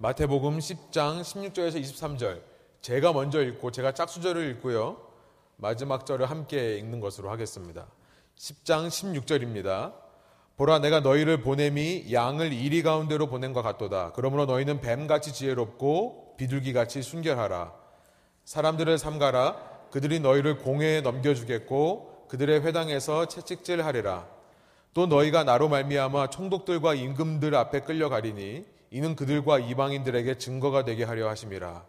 마태복음 10장 16절에서 23절. 제가 먼저 읽고 제가 짝수절을 읽고요. 마지막 절을 함께 읽는 것으로 하겠습니다. 10장 16절입니다. 보라 내가 너희를 보냄이 양을 이리 가운데로 보낸 것 같도다. 그러므로 너희는 뱀같이 지혜롭고 비둘기같이 순결하라. 사람들을 삼가라. 그들이 너희를 공회에 넘겨주겠고 그들의 회당에서 채찍질하리라. 또 너희가 나로 말미암아 총독들과 임금들 앞에 끌려가리니 이는 그들과 이방인들에게 증거가 되게 하려 하심이라.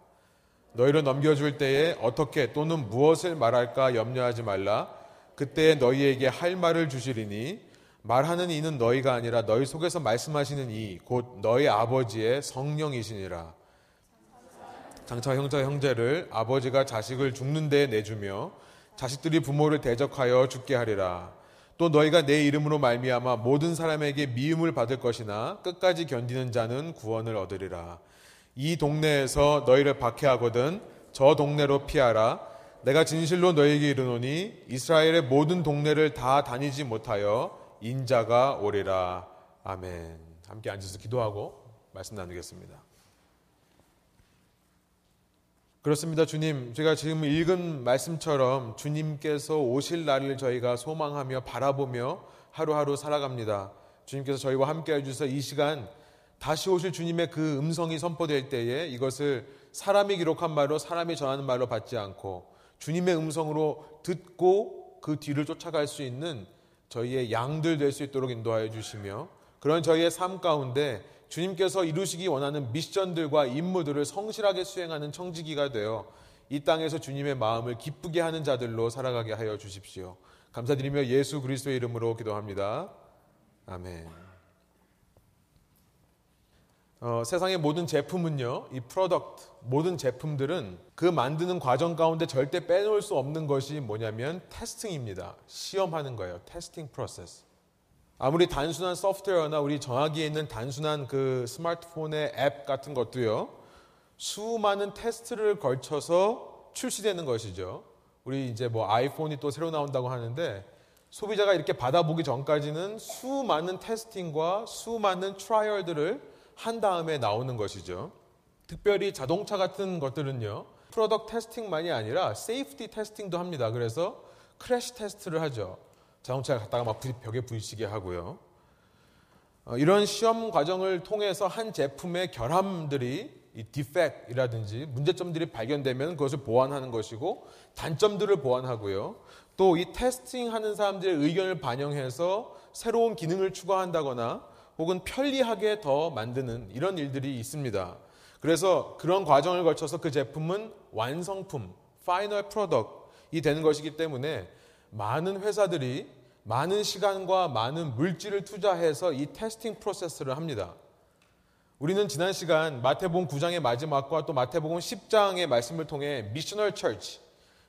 너희를 넘겨줄 때에 어떻게 또는 무엇을 말할까 염려하지 말라. 그때에 너희에게 할 말을 주시리니 말하는 이는 너희가 아니라 너희 속에서 말씀하시는 이 곧 너희 아버지의 성령이시니라. 장차 형제 형제를 아버지가 자식을 죽는 데에 내주며 자식들이 부모를 대적하여 죽게 하리라. 또 너희가 내 이름으로 말미암아 모든 사람에게 미움을 받을 것이나 끝까지 견디는 자는 구원을 얻으리라. 이 동네에서 너희를 박해하거든 저 동네로 피하라. 내가 진실로 너희에게 이르노니 이스라엘의 모든 동네를 다 다니지 못하여 인자가 오리라. 아멘. 함께 앉아서 기도하고 말씀 나누겠습니다. 그렇습니다, 주님. 제가 지금 읽은 말씀처럼 주님께서 오실 날을 저희가 소망하며 바라보며 하루하루 살아갑니다. 주님께서 저희와 함께 해주셔서 이 시간 다시 오실 주님의 그 음성이 선포될 때에 이것을 사람이 기록한 말로 사람이 전하는 말로 받지 않고 주님의 음성으로 듣고 그 뒤를 쫓아갈 수 있는 저희의 양들 될 수 있도록 인도하여 주시며 그런 저희의 삶 가운데 주님께서 이루시기 원하는 미션들과 임무들을 성실하게 수행하는 청지기가 되어 이 땅에서 주님의 마음을 기쁘게 하는 자들로 살아가게 하여 주십시오. 감사드리며 예수 그리스도의 이름으로 기도합니다. 아멘. 어, 세상의 모든 제품은요, 이 product, 모든 제품들은 그 만드는 과정 가운데 절대 빼놓을 수 없는 것이 뭐냐면 testing입니다. 시험하는 거예요. testing process. 아무리 단순한 소프트웨어나 우리 전화기에 있는 단순한 그 스마트폰의 앱 같은 것도요, 수많은 테스트를 걸쳐서 출시되는 것이죠. 우리 이제 뭐 아이폰이 또 새로 나온다고 하는데 소비자가 이렇게 받아보기 전까지는 수많은 testing과 수많은 trial들을 한 다음에 나오는 것이죠. 특별히 자동차 같은 것들은요, product testing만이 아니라 safety testing도 합니다. 그래서 crash test를 하죠. 자동차가 갔다가 막 벽에 부딪히게 하고요. 어, 이런 시험 과정을 통해서 한 제품의 결함들이 이 defect이라든지 문제점들이 발견되면 그것을 보완하는 것이고 단점들을 보완하고요. 또 이 testing하는 사람들의 의견을 반영해서 새로운 기능을 추가한다거나 혹은 편리하게 더 만드는 이런 일들이 있습니다. 그래서 그런 과정을 거쳐서 그 제품은 완성품, final product이 되는 것이기 때문에 많은 회사들이 많은 시간과 많은 물질을 투자해서 이 testing process를 합니다. 우리는 지난 시간 마태복음 9장의 마지막과 또 마태복음 10장의 말씀을 통해 missional church,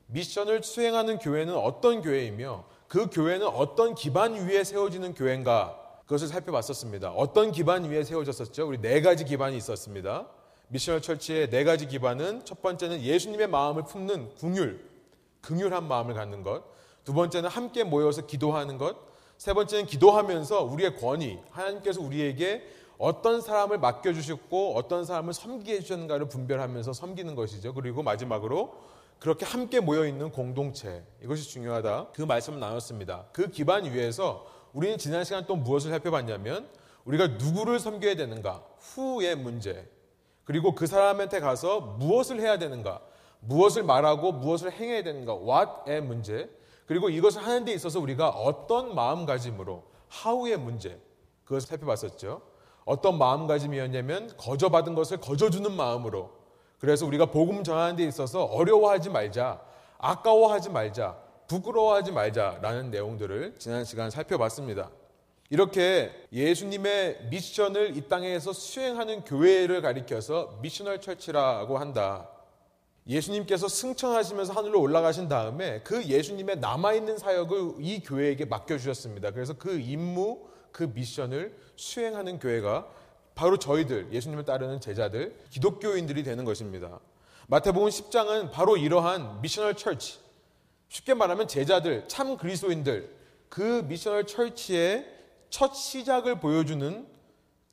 미션을 수행하는 교회는 어떤 교회이며 그 교회는 어떤 기반 위에 세워지는 교회인가 그것을 살펴봤었습니다. 어떤 기반 위에 세워졌었죠? 우리 네 가지 기반이 있었습니다. 미셔널 철치의 네 가지 기반은 첫 번째는 예수님의 마음을 품는 궁율, 긍휼한 마음을 갖는 것. 두 번째는 함께 모여서 기도하는 것. 세 번째는 기도하면서 우리의 권위, 하나님께서 우리에게 어떤 사람을 맡겨주셨고 어떤 사람을 섬기게 해주셨는가를 분별하면서 섬기는 것이죠. 그리고 마지막으로 그렇게 함께 모여있는 공동체. 이것이 중요하다. 그 말씀을 나눴습니다. 그 기반 위에서 우리는 지난 시간 또 무엇을 살펴봤냐면 우리가 누구를 섬겨야 되는가, 후의 문제, 그리고 그 사람한테 가서 무엇을 해야 되는가, 무엇을 말하고 무엇을 행해야 되는가, what의 문제, 그리고 이것을 하는 데 있어서 우리가 어떤 마음가짐으로 how의 문제 그것을 살펴봤었죠. 어떤 마음가짐이었냐면 거저 받은 것을 거저 주는 마음으로 그래서 우리가 복음 전하는 데 있어서 어려워하지 말자, 아까워하지 말자, 부끄러워하지 말자라는 내용들을 지난 시간 살펴봤습니다. 이렇게 예수님의 미션을 이 땅에서 수행하는 교회를 가리켜서 미셔널 철치라고 한다. 예수님께서 승천하시면서 하늘로 올라가신 다음에 그 예수님의 남아있는 사역을 이 교회에게 맡겨주셨습니다. 그래서 그 임무, 그 미션을 수행하는 교회가 바로 저희들, 예수님을 따르는 제자들, 기독교인들이 되는 것입니다. 마태복음 10장은 바로 이러한 missional church, 쉽게 말하면 제자들, 참 그리스도인들, 그 missional church의 첫 시작을 보여주는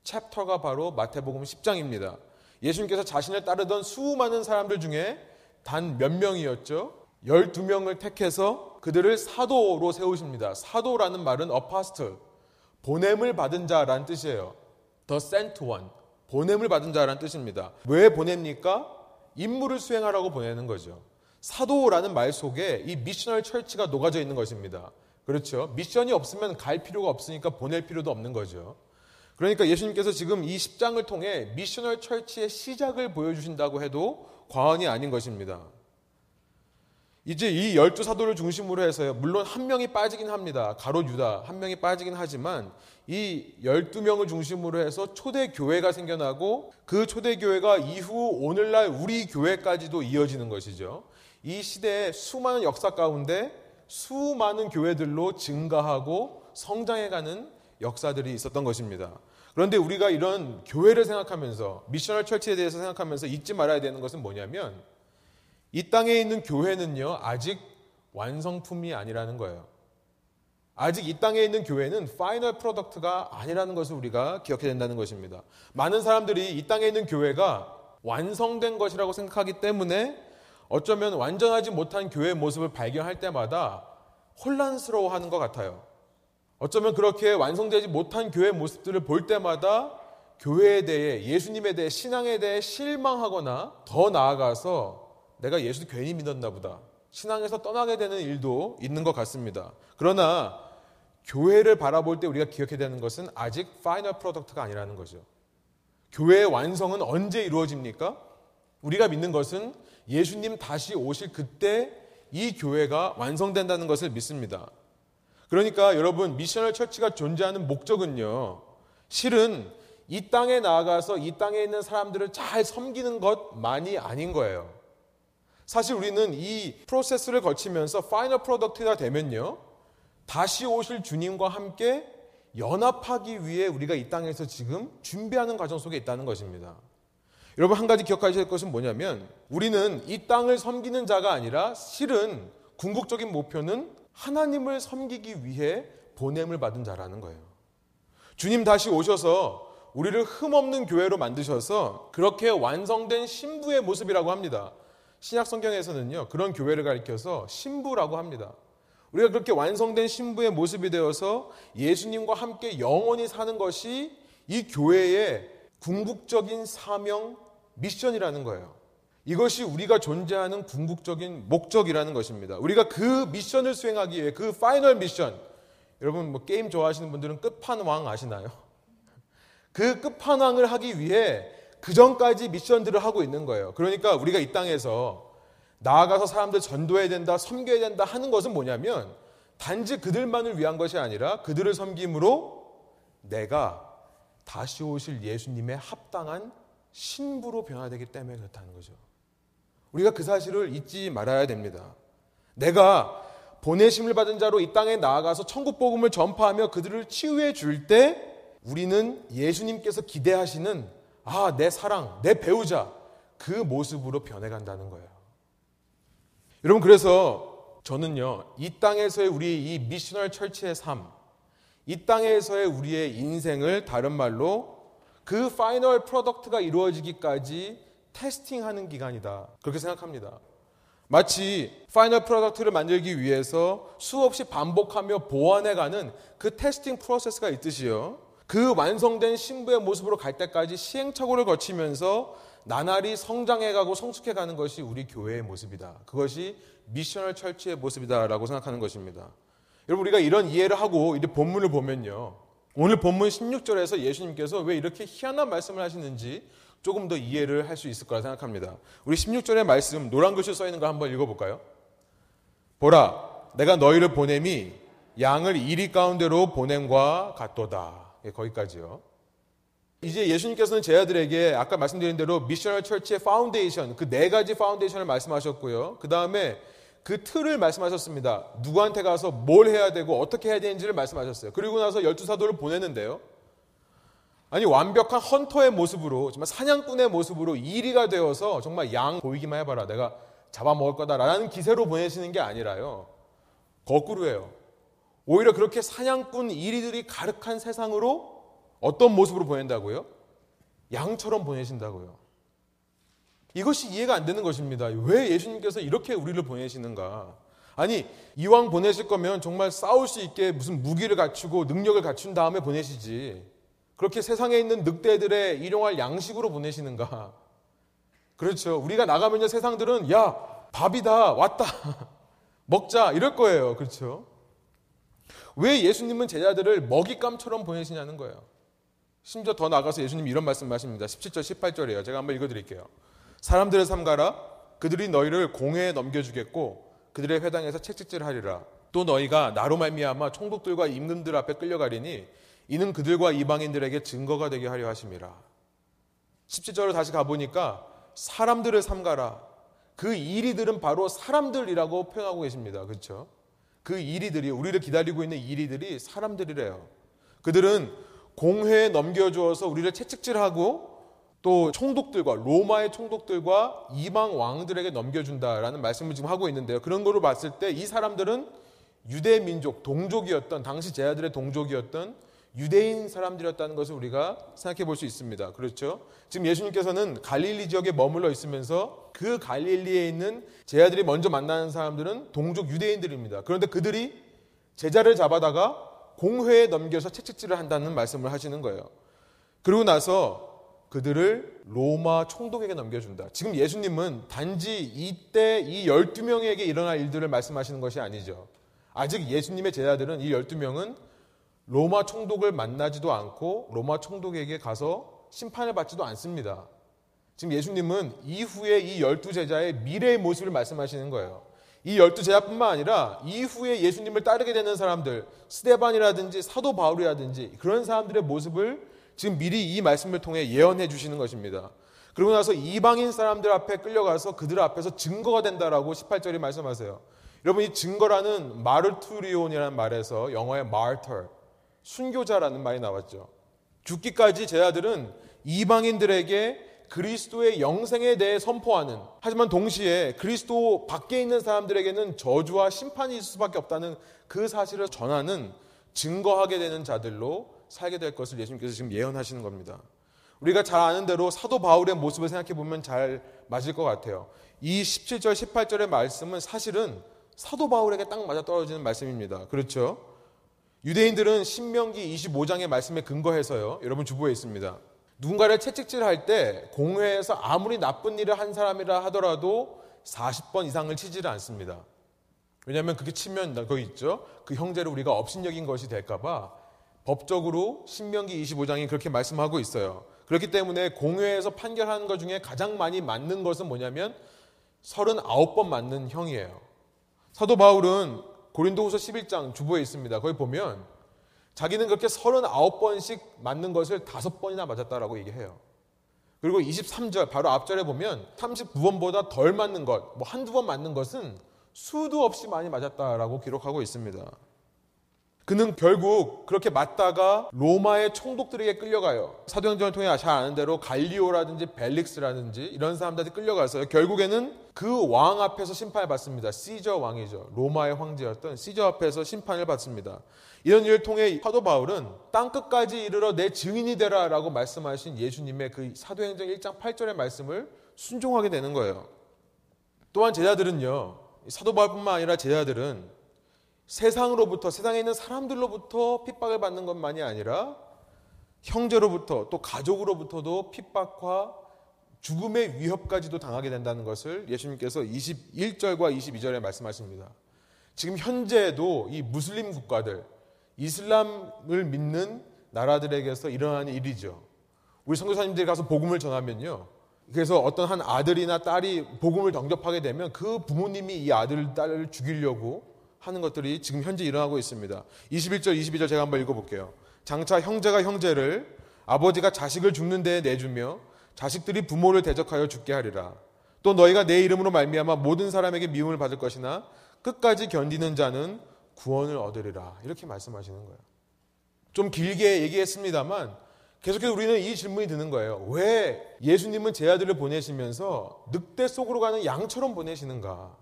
chapter가 바로 마태복음 10장입니다. 예수님께서 자신을 따르던 수많은 사람들 중에 단 몇 명이었죠? 12명을 택해서 그들을 사도로 세우십니다. 사도라는 말은 apostle, 보냄을 받은 자라는 뜻이에요. the sent one, 보냄을 받은 자라는 뜻입니다. 왜 보냅니까? 임무를 수행하라고 보내는 거죠. 사도라는 말 속에 이 missional church가 녹아져 있는 것입니다. 그렇죠. 미션이 없으면 갈 필요가 없으니까 보낼 필요도 없는 거죠. 그러니까 예수님께서 지금 이 10장을 통해 missional church의 시작을 보여주신다고 해도 과언이 아닌 것입니다. 이제 이 열두 사도를 중심으로 해서요. 물론 한 명이 빠지긴 합니다. 가룟 유다 한 명이 빠지긴 하지만 이 열두 명을 중심으로 해서 초대 교회가 생겨나고 그 초대 교회가 이후 오늘날 우리 교회까지도 이어지는 것이죠. 이 시대의 수많은 역사 가운데 수많은 교회들로 증가하고 성장해가는 역사들이 있었던 것입니다. 그런데 우리가 이런 교회를 생각하면서 미셔널 철치에 대해서 생각하면서 잊지 말아야 되는 것은 뭐냐면 이 땅에 있는 교회는요, 아직 완성품이 아니라는 거예요. 아직 이 땅에 있는 교회는 final product가 아니라는 것을 우리가 기억해야 된다는 것입니다. 많은 사람들이 이 땅에 있는 교회가 완성된 것이라고 생각하기 때문에 어쩌면 완전하지 못한 교회의 모습을 발견할 때마다 혼란스러워 하는 것 같아요. 어쩌면 그렇게 완성되지 못한 교회의 모습들을 볼 때마다 교회에 대해, 예수님에 대해, 신앙에 대해 실망하거나 더 나아가서 내가 예수 괜히 믿었나 보다. 신앙에서 떠나게 되는 일도 있는 것 같습니다. 그러나 교회를 바라볼 때 우리가 기억해야 되는 것은 아직 final product가 아니라는 거죠. 교회의 완성은 언제 이루어집니까? 우리가 믿는 것은 예수님 다시 오실 그때 이 교회가 완성된다는 것을 믿습니다. 그러니까 여러분 missional church가 존재하는 목적은요. 실은 이 땅에 나아가서 이 땅에 있는 사람들을 잘 섬기는 것만이 아닌 거예요. 사실 우리는 이 process를 거치면서 final product가 되면요. 다시 오실 주님과 함께 연합하기 위해 우리가 이 땅에서 지금 준비하는 과정 속에 있다는 것입니다. 여러분 한 가지 기억하셔야 될 것은 뭐냐면 우리는 이 땅을 섬기는 자가 아니라 실은 궁극적인 목표는 하나님을 섬기기 위해 보냄을 받은 자라는 거예요. 주님 다시 오셔서 우리를 흠없는 교회로 만드셔서 그렇게 완성된 신부의 모습이라고 합니다. 신약 성경에서는요, 그런 교회를 가리켜서 신부라고 합니다. 우리가 그렇게 완성된 신부의 모습이 되어서 예수님과 함께 영원히 사는 것이 이 교회의 궁극적인 사명, 미션이라는 거예요. 이것이 우리가 존재하는 궁극적인 목적이라는 것입니다. 우리가 그 미션을 수행하기 위해 그 final mission, 여러분 뭐 게임 좋아하시는 분들은 끝판왕 아시나요? 그 끝판왕을 하기 위해 그 전까지 미션들을 하고 있는 거예요. 그러니까 우리가 이 땅에서 나아가서 사람들 전도해야 된다, 섬겨야 된다 하는 것은 뭐냐면 단지 그들만을 위한 것이 아니라 그들을 섬김으로 내가 다시 오실 예수님의 합당한 신부로 변화되기 때문에 그렇다는 거죠. 우리가 그 사실을 잊지 말아야 됩니다. 내가 보내심을 받은 자로 이 땅에 나아가서 천국 복음을 전파하며 그들을 치유해 줄 때 우리는 예수님께서 기대하시는 아, 내 사랑, 내 배우자, 그 모습으로 변해간다는 거예요. 여러분, 그래서 저는요, 이 땅에서의 우리 이 missional church의 삶, 이 땅에서의 우리의 인생을 다른 말로 그 final product가 이루어지기까지 testing하는 기간이다. 그렇게 생각합니다. 마치 final product를 만들기 위해서 수없이 반복하며 보완해가는 그 테스팅 프로세스가 있듯이요. 그 완성된 신부의 모습으로 갈 때까지 시행착오를 거치면서 나날이 성장해가고 성숙해가는 것이 우리 교회의 모습이다. 그것이 미셔널 철치의 모습이다라고 생각하는 것입니다. 여러분 우리가 이런 이해를 하고 이 본문을 보면요. 오늘 본문 16절에서 예수님께서 왜 이렇게 희한한 말씀을 하시는지 조금 더 이해를 할 수 있을 거라 생각합니다. 우리 16절의 말씀 노란 글씨 써 있는 거 한번 읽어 볼까요? 보라, 내가 너희를 보냄이 양을 이리 가운데로 보냄과 같도다. 예, 거기까지요. 이제 예수님께서는 제자들에게 아까 말씀드린 대로 missional church의 foundation, 그 네 가지 foundation을 말씀하셨고요. 그 다음에 그 틀을 말씀하셨습니다. 누구한테 가서 뭘 해야 되고 어떻게 해야 되는지를 말씀하셨어요. 그리고 나서 열두 사도를 보내는데요. 아니 완벽한 hunter의 모습으로 정말 사냥꾼의 모습으로 이리가 되어서 정말 양 보이기만 해봐라 내가 잡아먹을 거다라는 기세로 보내시는 게 아니라요 거꾸로예요 오히려 그렇게 사냥꾼 이리들이 가득한 세상으로 어떤 모습으로 보낸다고요? 양처럼 보내신다고요. 이것이 이해가 안 되는 것입니다. 왜 예수님께서 이렇게 우리를 보내시는가? 아니, 이왕 보내실 거면 정말 싸울 수 있게 무슨 무기를 갖추고 능력을 갖춘 다음에 보내시지. 그렇게 세상에 있는 늑대들의 일용할 양식으로 보내시는가? 그렇죠. 우리가 나가면요, 세상들은, 야, 밥이다, 왔다. 먹자, 이럴 거예요. 그렇죠. 왜 예수님은 제자들을 먹잇감처럼 보내시냐는 거예요. 심지어 더 나가서 예수님이 이런 말씀 하십니다. 17절, 18절이에요. 제가 한번 읽어드릴게요. 사람들을 삼가라. 그들이 너희를 공회에 넘겨주겠고 그들의 회당에서 채찍질하리라. 또 너희가 나로 말미암아 총독들과 임금들 앞에 끌려가리니 이는 그들과 이방인들에게 증거가 되게 하려 하심이라. 17절로 다시 가보니까 사람들을 삼가라. 그 이리들은 바로 사람들이라고 표현하고 계십니다. 그렇죠? 그 이리들이 우리를 기다리고 있는 이리들이 사람들이래요. 그들은 공회에 넘겨주어서 우리를 채찍질하고 또 총독들과 로마의 총독들과 이방 왕들에게 넘겨준다라는 말씀을 지금 하고 있는데요. 그런 거로 봤을 때 이 사람들은 유대 민족 동족이었던 당시 제자들의 동족이었던 유대인 사람들이었다는 것을 우리가 생각해 볼 수 있습니다. 그렇죠? 지금 예수님께서는 갈릴리 지역에 머물러 있으면서 그 갈릴리에 있는 제자들이 먼저 만나는 사람들은 동족 유대인들입니다. 그런데 그들이 제자를 잡아다가 공회에 넘겨서 채찍질을 한다는 말씀을 하시는 거예요. 그리고 나서 그들을 로마 총독에게 넘겨준다. 지금 예수님은 단지 이때 이 12명에게 일어날 일들을 말씀하시는 것이 아니죠. 아직 예수님의 제자들은 이 12명은 로마 총독을 만나지도 않고 로마 총독에게 가서 심판을 받지도 않습니다. 지금 예수님은 이후에 이 열두 제자의 미래의 모습을 말씀하시는 거예요. 이 열두 제자뿐만 아니라 이후에 예수님을 따르게 되는 사람들, 스테반이라든지 사도 바울이라든지 그런 사람들의 모습을 지금 미리 이 말씀을 통해 예언해 주시는 것입니다. 그리고 나서 이방인 사람들 앞에 끌려가서 그들 앞에서 증거가 된다라고 18절이 말씀하세요. 여러분 이 증거라는 마르투리온이라는 말에서 영어의 martyr, 순교자라는 말이 나왔죠. 죽기까지 제자들은 이방인들에게 그리스도의 영생에 대해 선포하는 하지만 동시에 그리스도 밖에 있는 사람들에게는 저주와 심판이 있을 수밖에 없다는 그 사실을 전하는 증거하게 되는 자들로 살게 될 것을 예수님께서 지금 예언하시는 겁니다. 우리가 잘 아는 대로 사도 바울의 모습을 생각해 보면 잘 맞을 것 같아요. 이 17절, 18절의 말씀은 사실은 사도 바울에게 딱 맞아 떨어지는 말씀입니다. 그렇죠? 유대인들은 신명기 25장의 말씀에 근거해서요. 여러분 주부에 있습니다. 누군가를 채찍질할 때 공회에서 아무리 나쁜 일을 한 사람이라 하더라도 40번 이상을 치지를 않습니다. 왜냐하면 그게 치면 거기 있죠. 그 형제를 우리가 업신여긴 것이 될까봐 법적으로 신명기 25장이 그렇게 말씀하고 있어요. 그렇기 때문에 공회에서 판결하는 것 중에 가장 많이 맞는 것은 뭐냐면 39번 맞는 형이에요. 사도 바울은 고린도후서 11장 주보에 있습니다. 거기 보면 자기는 그렇게 39번씩 맞는 것을 5번이나 맞았다라고 얘기해요. 그리고 23절 바로 앞절에 보면 39번보다 덜 맞는 것, 뭐 한두 번 맞는 것은 수도 없이 많이 맞았다라고 기록하고 있습니다. 그는 결국 그렇게 맞다가 로마의 총독들에게 끌려가요. 사도행전을 통해 잘 아는 대로 갈리오라든지 벨릭스라든지 이런 사람들이 끌려가서요. 결국에는 그 왕 앞에서 심판을 받습니다. 시저 왕이죠. 로마의 황제였던 시저 앞에서 심판을 받습니다. 이런 일을 통해 사도 바울은 땅 끝까지 이르러 내 증인이 되라라고 말씀하신 예수님의 그 사도행전 1장 8절의 말씀을 순종하게 되는 거예요. 또한 제자들은요. 사도 바울뿐만 아니라 제자들은 세상으로부터 세상에 있는 사람들로부터 핍박을 받는 것만이 아니라 형제로부터 또 가족으로부터도 핍박과 죽음의 위협까지도 당하게 된다는 것을 예수님께서 21절과 22절에 말씀하십니다. 지금 현재도 이 무슬림 국가들, 이슬람을 믿는 나라들에게서 일어나는 일이죠. 우리 선교사님들이 가서 복음을 전하면요. 그래서 어떤 한 아들이나 딸이 복음을 영접하게 되면 그 부모님이 이 아들, 딸을 죽이려고 하는 것들이 지금 현재 일어나고 있습니다. 21절, 22절 제가 한번 읽어볼게요. 장차 형제가 형제를 아버지가 자식을 죽는 데에 내주며 자식들이 부모를 대적하여 죽게 하리라. 또 너희가 내 이름으로 말미암아 모든 사람에게 미움을 받을 것이나 끝까지 견디는 자는 구원을 얻으리라. 이렇게 말씀하시는 거예요. 좀 길게 얘기했습니다만 계속해서 우리는 이 질문이 드는 거예요. 왜 예수님은 제 아들을 보내시면서 늑대 속으로 가는 양처럼 보내시는가?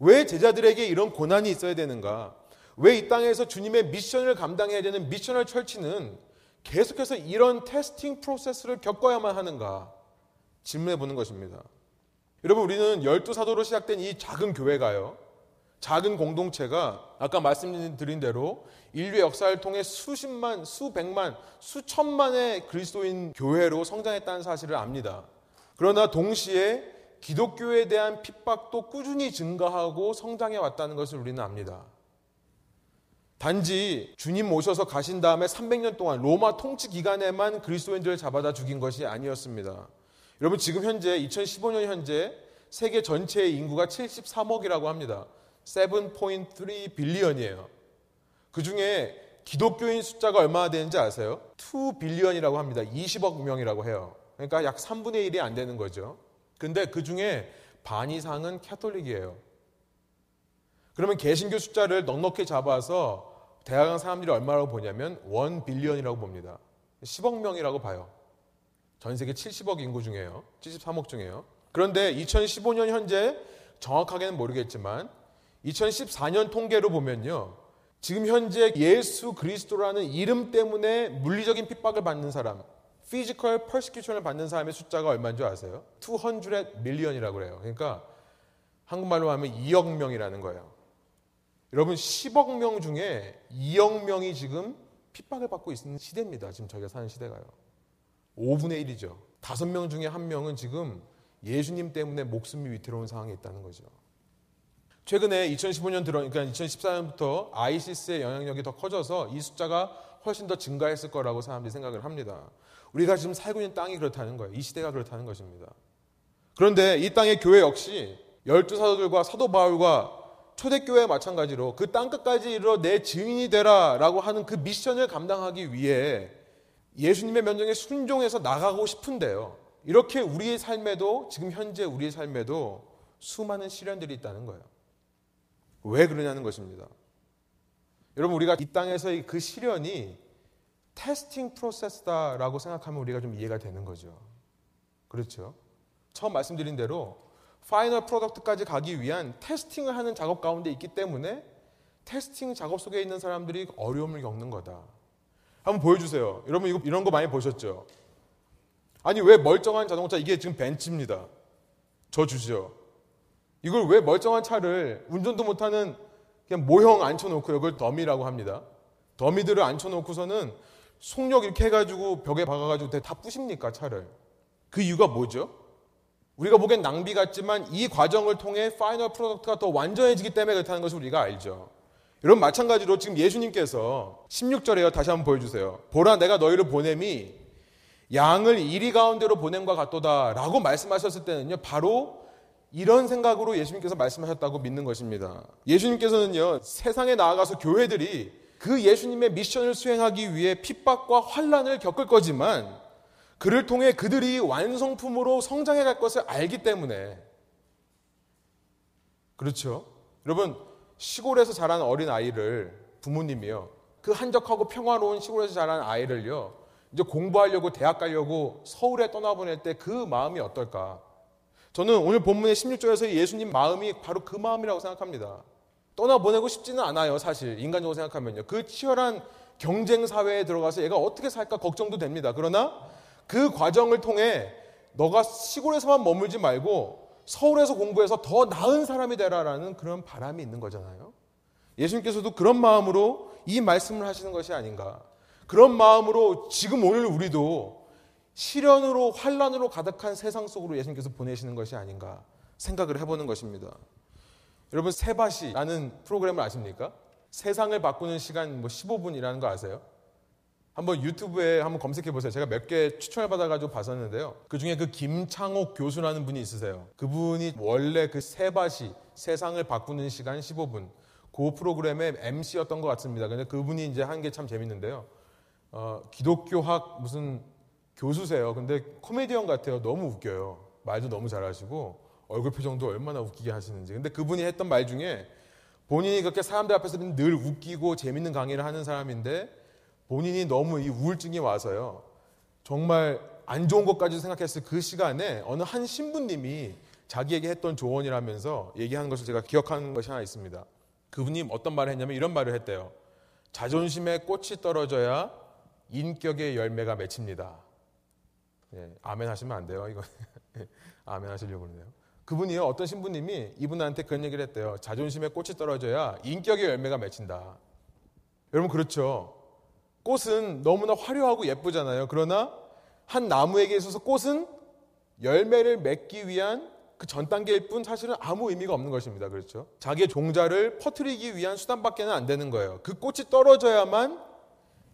왜 제자들에게 이런 고난이 있어야 되는가? 왜 이 땅에서 주님의 미션을 감당해야 되는 미션을 철치는 계속해서 이런 테스팅 프로세스를 겪어야만 하는가? 질문해 보는 것입니다. 여러분 우리는 열두 사도로 시작된 이 작은 교회가요. 작은 공동체가 아까 말씀드린 대로 인류 역사를 통해 수십만, 수백만, 수천만의 그리스도인 교회로 성장했다는 사실을 압니다. 그러나 동시에 기독교에 대한 핍박도 꾸준히 증가하고 성장해 왔다는 것을 우리는 압니다. 단지 주님 모셔서 가신 다음에 300년 동안 로마 통치 기간에만 그리스도인들을 잡아다 죽인 것이 아니었습니다. 여러분 지금 현재 2015년 현재 세계 전체의 인구가 73억이라고 합니다. 7.3 billion이에요. 그 중에 기독교인 숫자가 얼마나 되는지 아세요? 2 billion이라고 합니다. 20억 명이라고 해요. 그러니까 약 3분의 1이 안 되는 거죠. 근데 그 중에 반 이상은 Catholic이에요. 그러면 개신교 숫자를 넉넉히 잡아서 대학원 사람들이 얼마라고 보냐면 1 billion이라고 봅니다. 10억 명이라고 봐요. 전 세계 70억 인구 중에요. 73억 중에요. 그런데 2015년 현재 정확하게는 모르겠지만 2014년 통계로 보면요. 지금 현재 예수 그리스도라는 이름 때문에 물리적인 핍박을 받는 사람, physical persecution을 받는 사람의 숫자가 얼마인 줄 아세요? 200 million이라고 그래요. 그러니까 한국말로 하면 2억 명이라는 거예요. 여러분 10억 명 중에 2억 명이 지금 핍박을 받고 있는 시대입니다. 지금 저희가 사는 시대가요. 5분의 1이죠. 5명 중에 1명은 지금 예수님 때문에 목숨이 위태로운 상황에 있다는 거죠. 최근에 2015년 들어, 그러니까 2014년부터 아이시스의 영향력이 더 커져서 이 숫자가 훨씬 더 증가했을 거라고 사람들이 생각을 합니다. 우리가 지금 살고 있는 땅이 그렇다는 거예요. 이 시대가 그렇다는 것입니다. 그런데 이 땅의 교회 역시 열두 사도들과 사도 바울과 초대교회 마찬가지로 그 땅끝까지 이르러 내 증인이 되라 라고 하는 그 미션을 감당하기 위해 예수님의 면정에 순종해서 나가고 싶은데요. 이렇게 우리의 삶에도 지금 현재 우리의 삶에도 수많은 시련들이 있다는 거예요. 왜 그러냐는 것입니다. 여러분 우리가 이 땅에서의 그 시련이 테스팅 프로세스다라고 생각하면 우리가 좀 이해가 되는 거죠. 그렇죠? 처음 말씀드린 대로 final product까지 가기 위한 testing을 하는 작업 가운데 있기 때문에 testing 작업 속에 있는 사람들이 어려움을 겪는 거다. 한번 보여주세요. 여러분 이거, 이런 거 많이 보셨죠? 아니 왜 멀쩡한 자동차 이게 지금 벤츠입니다. 저 주시죠. 이걸 왜 멀쩡한 차를 운전도 못하는 그냥 모형 앉혀놓고 이걸 dummy라고 합니다. dummy들을 앉혀놓고서는 속력 이렇게 해가지고 벽에 박아가지고 다 부십니까 차를? 그 이유가 뭐죠? 우리가 보기엔 낭비 같지만 이 과정을 통해 final product가 더 완전해지기 때문에 그렇다는 것을 우리가 알죠. 여러분 마찬가지로 지금 예수님께서 16절에요. 다시 한번 보여주세요. 보라 내가 너희를 보냄이 양을 이리 가운데로 보냄과 같도다라고 말씀하셨을 때는요. 바로 이런 생각으로 예수님께서 말씀하셨다고 믿는 것입니다. 예수님께서는요, 세상에 나아가서 교회들이 그 예수님의 mission을 수행하기 위해 핍박과 환란을 겪을 거지만 그를 통해 그들이 완성품으로 성장해 갈 것을 알기 때문에 그렇죠. 여러분 시골에서 자란 어린 아이를 부모님이요. 그 한적하고 평화로운 시골에서 자란 아이를요. 이제 공부하려고 대학 가려고 서울에 떠나보낼 때 그 마음이 어떨까? 저는 오늘 본문의 16절에서 예수님 마음이 바로 그 마음이라고 생각합니다. 떠나보내고 싶지는 않아요, 사실. 인간적으로 생각하면요. 그 치열한 경쟁 사회에 들어가서 얘가 어떻게 살까 걱정도 됩니다. 그러나 그 과정을 통해 너가 시골에서만 머물지 말고 서울에서 공부해서 더 나은 사람이 되라라는 그런 바람이 있는 거잖아요. 예수님께서도 그런 마음으로 이 말씀을 하시는 것이 아닌가. 그런 마음으로 지금 오늘 우리도 시련으로 환란으로 가득한 세상 속으로 예수님께서 보내시는 것이 아닌가 생각을 해보는 것입니다. 여러분 세바시라는 프로그램을 아십니까? 세상을 바꾸는 시간 뭐 15분이라는 거 아세요? 한번 유튜브에 한번 검색해 보세요. 제가 몇 개 추천을 받아가지고 봤었는데요. 그 중에 그 김창옥 교수라는 분이 있으세요. 그분이 원래 그 세바시 세상을 바꾸는 시간 15분 그 프로그램의 MC였던 것 같습니다. 근데 그분이 이제 한 게 참 재밌는데요. 어, 기독교학 무슨 교수세요. 근데 코미디언 같아요. 너무 웃겨요. 말도 너무 잘하시고 얼굴 표정도 얼마나 웃기게 하시는지. 근데 그분이 했던 말 중에 본인이 그렇게 사람들 앞에서는 늘 웃기고 재밌는 강의를 하는 사람인데 본인이 너무 이 우울증이 와서요. 정말 안 좋은 것까지 생각했을 그 시간에 어느 한 신부님이 자기에게 했던 조언이라면서 얘기하는 것을 제가 기억하는 것이 하나 있습니다. 그분이 어떤 말을 했냐면 이런 말을 했대요. 자존심에 꽃이 떨어져야 인격의 열매가 맺힙니다. 예, 아멘 하시면 안 돼요. 이거 아멘 하시려고 그러네요. 그분이요 어떤 신부님이 이분한테 그런 얘기를 했대요. 자존심에 꽃이 떨어져야 인격의 열매가 맺힌다. 여러분 그렇죠. 꽃은 너무나 화려하고 예쁘잖아요. 그러나 한 나무에게 있어서 꽃은 열매를 맺기 위한 그 전 단계일 뿐 사실은 아무 의미가 없는 것입니다. 그렇죠? 자기의 종자를 퍼뜨리기 위한 수단밖에는 안 되는 거예요. 그 꽃이 떨어져야만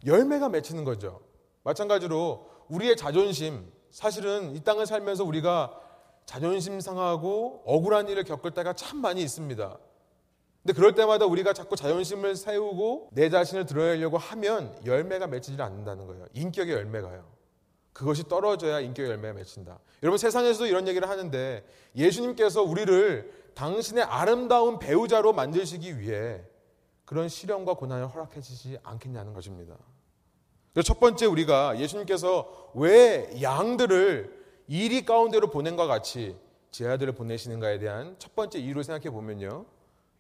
열매가 맺히는 거죠. 마찬가지로 우리의 자존심, 사실은 이 땅을 살면서 우리가 자존심 상하고 억울한 일을 겪을 때가 참 많이 있습니다. 근데 그럴 때마다 우리가 자꾸 자존심을 세우고 내 자신을 드러내려고 하면 열매가 맺히지 않는다는 거예요. 인격의 열매가요. 그것이 떨어져야 인격의 열매가 맺힌다. 여러분 세상에서도 이런 얘기를 하는데 예수님께서 우리를 당신의 아름다운 배우자로 만드시기 위해 그런 시련과 고난을 허락해 주시지 않겠냐는 것입니다. 첫 번째 우리가 예수님께서 왜 양들을 이리 가운데로 보낸 것 같이 제 아들을 보내시는가에 대한 첫 번째 이유를 생각해 보면요.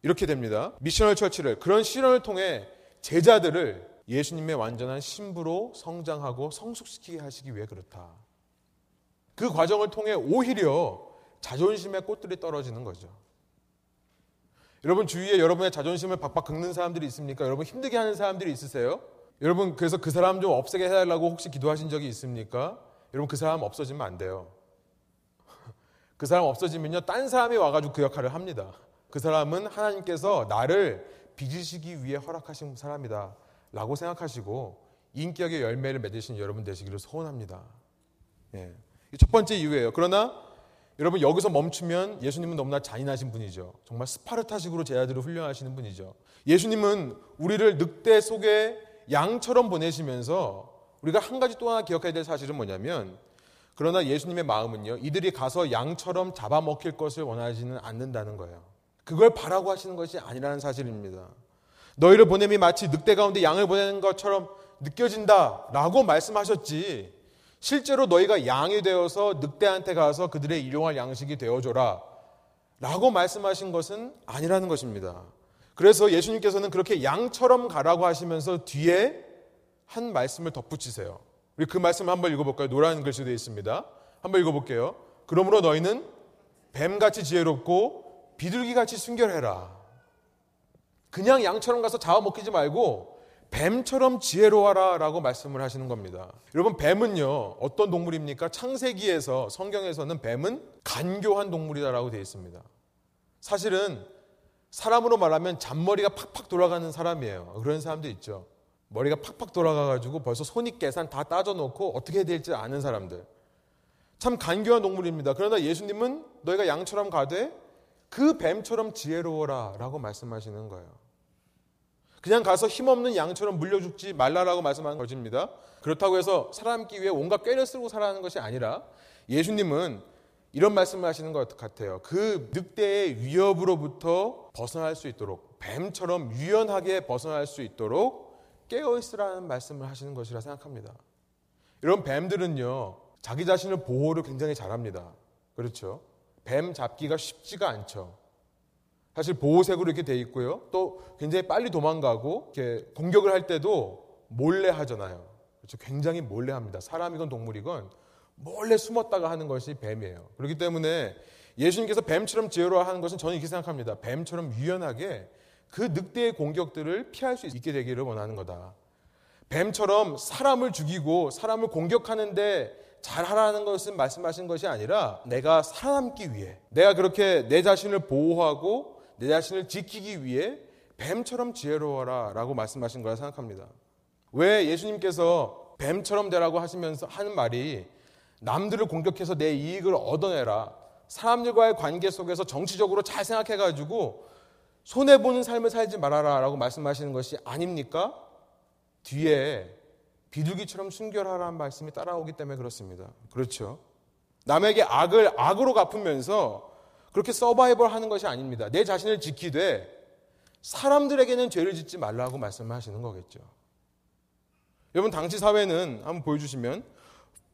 이렇게 됩니다. 미셔널 처치를 그런 실현을 통해 제자들을 예수님의 완전한 신부로 성장하고 성숙시키게 하시기 위해 그렇다. 그 과정을 통해 오히려 자존심의 꽃들이 떨어지는 거죠. 여러분 주위에 여러분의 자존심을 박박 긁는 사람들이 있습니까? 여러분 힘들게 하는 사람들이 있으세요? 여러분 그래서 그 사람 좀 없애게 해달라고 혹시 기도하신 적이 있습니까? 여러분 그 사람 없어지면 안 돼요. 그 사람 없어지면요 딴 사람이 와가지고 그 역할을 합니다. 그 사람은 하나님께서 나를 빚으시기 위해 허락하신 사람이다. 라고 생각하시고 인격의 열매를 맺으신 여러분 되시기를 소원합니다. 예. 첫 번째 이유예요. 그러나 여러분 여기서 멈추면 예수님은 너무나 잔인하신 분이죠. 정말 스파르타식으로 제자들을 훈련하시는 분이죠. 예수님은 우리를 늑대 속에 양처럼 보내시면서 우리가 한 가지 또 하나 기억해야 될 사실은 뭐냐면 그러나 예수님의 마음은요. 이들이 가서 양처럼 잡아먹힐 것을 원하지는 않는다는 거예요. 그걸 바라고 하시는 것이 아니라는 사실입니다. 너희를 보냄이 마치 늑대 가운데 양을 보내는 것처럼 느껴진다 라고 말씀하셨지. 실제로 너희가 양이 되어서 늑대한테 가서 그들의 일용할 양식이 되어줘라. 라고 말씀하신 것은 아니라는 것입니다. 그래서 예수님께서는 그렇게 양처럼 가라고 하시면서 뒤에 한 말씀을 덧붙이세요. 우리 그 말씀을 한번 읽어볼까요? 노란 글씨도 있습니다. 한번 읽어볼게요. 그러므로 너희는 뱀같이 지혜롭고 비둘기같이 순결해라. 그냥 양처럼 가서 잡아먹히지 말고 뱀처럼 지혜로워라 라고 말씀을 하시는 겁니다. 여러분, 뱀은요, 어떤 동물입니까? 창세기에서, 성경에서는 뱀은 간교한 동물이다라고 되어 있습니다. 사실은 사람으로 말하면 잔머리가 팍팍 돌아가는 사람이에요. 그런 사람도 있죠. 머리가 팍팍 돌아가가지고 벌써 손익 계산 다 따져놓고 어떻게 될지 아는 사람들. 참 간교한 동물입니다. 그러나 예수님은 너희가 양처럼 가되 그 뱀처럼 지혜로워라 라고 말씀하시는 거예요. 그냥 가서 힘없는 양처럼 물려 죽지 말라라고 말씀하는 것입니다. 그렇다고 해서 살아남기 위해 온갖 꾀를 쓰고 살아가는 것이 아니라 예수님은 이런 말씀을 하시는 것 같아요. 그 늑대의 위협으로부터 벗어날 수 있도록 뱀처럼 유연하게 벗어날 수 있도록 깨어 있으라는 말씀을 하시는 것이라 생각합니다. 이런 뱀들은요 자기 자신을 보호를 굉장히 잘합니다. 그렇죠? 뱀 잡기가 쉽지가 않죠. 사실 보호색으로 이렇게 돼 있고요. 또 굉장히 빨리 도망가고 이렇게 공격을 할 때도 몰래 하잖아요. 그렇죠? 굉장히 몰래 합니다. 사람이건 동물이건 몰래 숨었다가 하는 것이 뱀이에요. 그렇기 때문에 예수님께서 뱀처럼 지혜로워 하는 것은 저는 이렇게 생각합니다. 뱀처럼 유연하게 그 늑대의 공격들을 피할 수 있게 되기를 원하는 거다. 뱀처럼 사람을 죽이고 사람을 공격하는데 잘하라는 것은 말씀하신 것이 아니라 내가 살아남기 위해 내가 그렇게 내 자신을 보호하고 내 자신을 지키기 위해 뱀처럼 지혜로워라 라고 말씀하신 거라 생각합니다. 왜 예수님께서 뱀처럼 되라고 하시면서 하는 말이 남들을 공격해서 내 이익을 얻어내라. 사람들과의 관계 속에서 정치적으로 잘 생각해가지고 손해보는 삶을 살지 말아라 라고 말씀하시는 것이 아닙니까? 뒤에 비둘기처럼 순결하라는 말씀이 따라오기 때문에 그렇습니다. 그렇죠. 남에게 악을 악으로 갚으면서 그렇게 서바이벌 하는 것이 아닙니다. 내 자신을 지키되 사람들에게는 죄를 짓지 말라고 말씀하시는 거겠죠. 여러분 당시 사회는 한번 보여주시면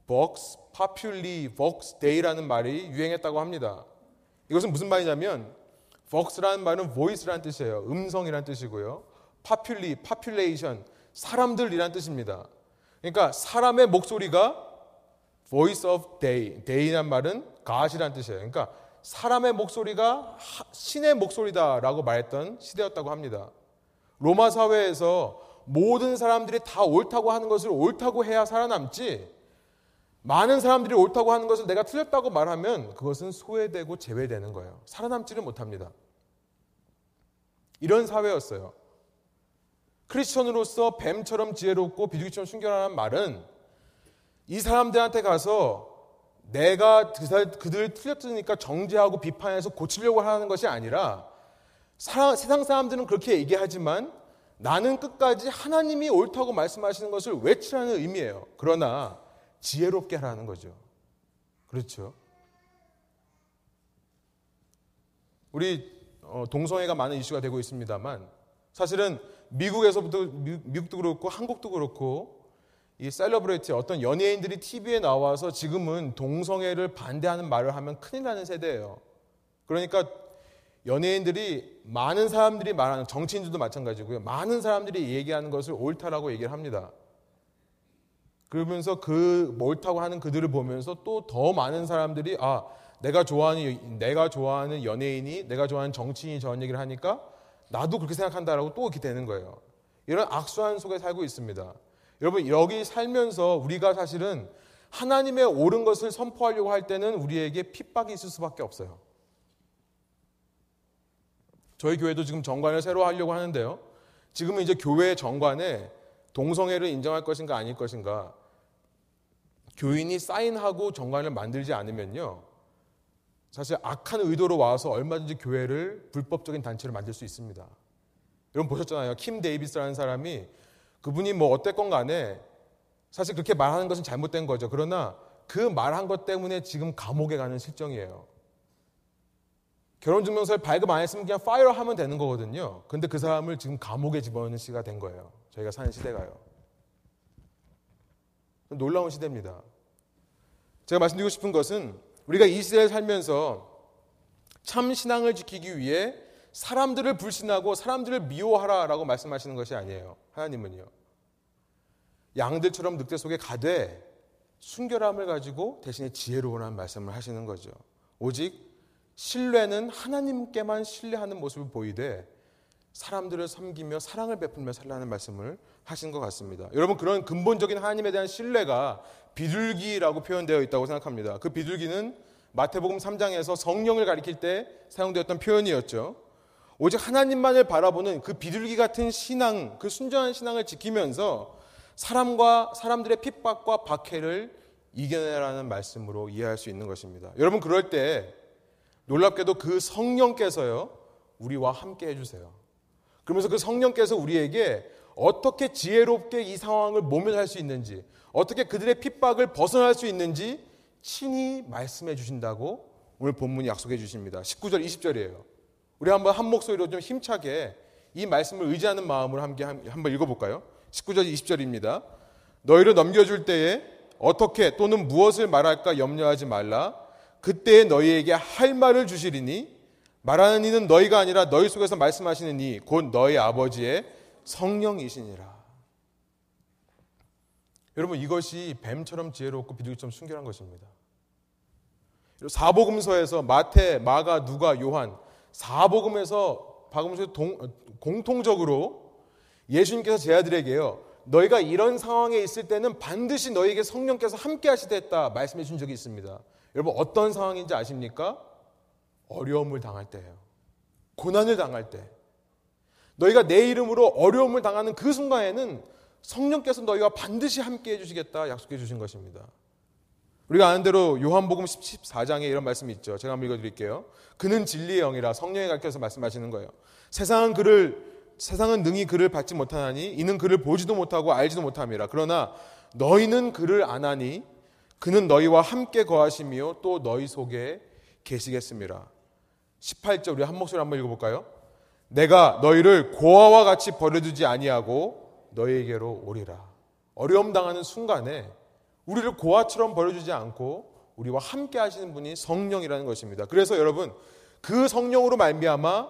vox populi vox dei라는 말이 유행했다고 합니다. 이것은 무슨 말이냐면 vox라는 말은 voice라는 뜻이에요. 음성이라는 뜻이고요. populi, population 사람들이란 뜻입니다. 그러니까 사람의 목소리가 voice of day, day란 말은 God이란 뜻이에요. 그러니까 사람의 목소리가 신의 목소리다라고 말했던 시대였다고 합니다. 로마 사회에서 모든 사람들이 다 옳다고 하는 것을 옳다고 해야 살아남지 많은 사람들이 옳다고 하는 것을 내가 틀렸다고 말하면 그것은 소외되고 제외되는 거예요. 살아남지를 못합니다. 이런 사회였어요. 크리스천으로서 뱀처럼 지혜롭고 비둘기처럼 순결하는 말은 이 사람들한테 가서 내가 그들을 틀렸으니까 정죄하고 비판해서 고치려고 하는 것이 아니라 세상 사람들은 그렇게 얘기하지만 나는 끝까지 하나님이 옳다고 말씀하시는 것을 외치라는 의미예요. 그러나 지혜롭게 하라는 거죠. 그렇죠. 우리 어, 동성애가 많은 이슈가 되고 있습니다만 사실은 미국에서부터 미국도 그렇고 한국도 그렇고 이 셀러브레이트 어떤 연예인들이 TV에 나와서 지금은 동성애를 반대하는 말을 하면 큰일 나는 세대예요. 그러니까 연예인들이 많은 사람들이 말하는 정치인들도 마찬가지고요. 많은 사람들이 얘기하는 것을 옳다라고 얘기를 합니다. 그러면서 그 옳다고 하는 그들을 보면서 또 더 많은 사람들이 아 내가 좋아하는 내가 좋아하는 연예인이 내가 좋아하는 정치인이 저런 얘기를 하니까 나도 그렇게 생각한다라고 또 이렇게 되는 거예요. 이런 악수한 속에 살고 있습니다. 여러분 여기 살면서 우리가 사실은 하나님의 옳은 것을 선포하려고 할 때는 우리에게 핍박이 있을 수밖에 없어요. 저희 교회도 지금 정관을 새로 하려고 하는데요. 지금은 이제 교회 정관에 동성애를 인정할 것인가 아닐 것인가 교인이 사인하고 정관을 만들지 않으면요. 사실 악한 의도로 와서 얼마든지 교회를 불법적인 단체로 만들 수 있습니다. 여러분 보셨잖아요. 킴 데이비스라는 사람이 그분이 뭐 어땠건 간에 사실 그렇게 말하는 것은 잘못된 거죠. 그러나 그 말한 것 때문에 지금 감옥에 가는 실정이에요. 결혼증명서를 발급 안 했으면 그냥 fire 하면 되는 거거든요. 근데 그 사람을 지금 감옥에 집어넣는 시대가 된 거예요. 저희가 사는 시대가요. 놀라운 시대입니다. 제가 말씀드리고 싶은 것은 우리가 이 시대에 살면서 참 신앙을 지키기 위해 사람들을 불신하고 사람들을 미워하라 라고 말씀하시는 것이 아니에요. 하나님은요. 양들처럼 늑대 속에 가되 순결함을 가지고 대신에 지혜로운 말씀을 하시는 거죠. 오직 신뢰는 하나님께만 신뢰하는 모습을 보이되 사람들을 섬기며 사랑을 베풀며 살라는 말씀을 하신 것 같습니다. 여러분 그런 근본적인 하나님에 대한 신뢰가 비둘기라고 표현되어 있다고 생각합니다. 그 비둘기는 마태복음 3장에서 성령을 가리킬 때 사용되었던 표현이었죠. 오직 하나님만을 바라보는 그 비둘기 같은 신앙, 그 순전한 신앙을 지키면서 사람과 사람들의 핍박과 박해를 이겨내라는 말씀으로 이해할 수 있는 것입니다. 여러분 그럴 때 놀랍게도 그 성령께서요 우리와 함께 해주세요. 그러면서 그 성령께서 우리에게 어떻게 지혜롭게 이 상황을 모면할 수 있는지, 어떻게 그들의 핍박을 벗어날 수 있는지 친히 말씀해 주신다고 오늘 본문이 약속해 주십니다. 19절, 20절이에요. 우리 한번 한 목소리로 좀 힘차게 이 말씀을 의지하는 마음으로 함께 한번 읽어볼까요? 19절, 20절입니다. 너희를 넘겨줄 때에 어떻게 또는 무엇을 말할까 염려하지 말라. 그때 너희에게 할 말을 주시리니 말하는 이는 너희가 아니라 너희 속에서 말씀하시는 이 곧 너희 아버지의 성령이시니라. 여러분 이것이 뱀처럼 지혜롭고 비둘기처럼 순결한 것입니다. 사복음서에서 마태, 마가, 누가, 요한 사복음에서 박음서 공통적으로 예수님께서 제 아들에게요. 너희가 이런 상황에 있을 때는 반드시 너희에게 성령께서 함께 하시겠다 말씀해 준 적이 있습니다. 여러분 어떤 상황인지 아십니까? 어려움을 당할 때예요. 고난을 당할 때. 너희가 내 이름으로 어려움을 당하는 그 순간에는 성령께서 너희와 반드시 함께 해주시겠다 약속해 주신 것입니다. 우리가 아는 대로 요한복음 14장에 이런 말씀이 있죠. 제가 한번 읽어드릴게요. 그는 진리의 영이라 성령에 가르쳐서 말씀하시는 거예요. 세상은 그를 세상은 능히 그를 받지 못하나니 이는 그를 보지도 못하고 알지도 못함이라. 그러나 너희는 그를 아나니 그는 너희와 함께 거하시며 또 너희 속에 계시겠습니다. 18절 우리 한 목소리 한번 읽어볼까요? 내가 너희를 고아와 같이 버려두지 아니하고 너희에게로 오리라. 어려움 당하는 순간에 우리를 고아처럼 버려주지 않고 우리와 함께 하시는 분이 성령이라는 것입니다. 그래서 여러분 그 성령으로 말미암아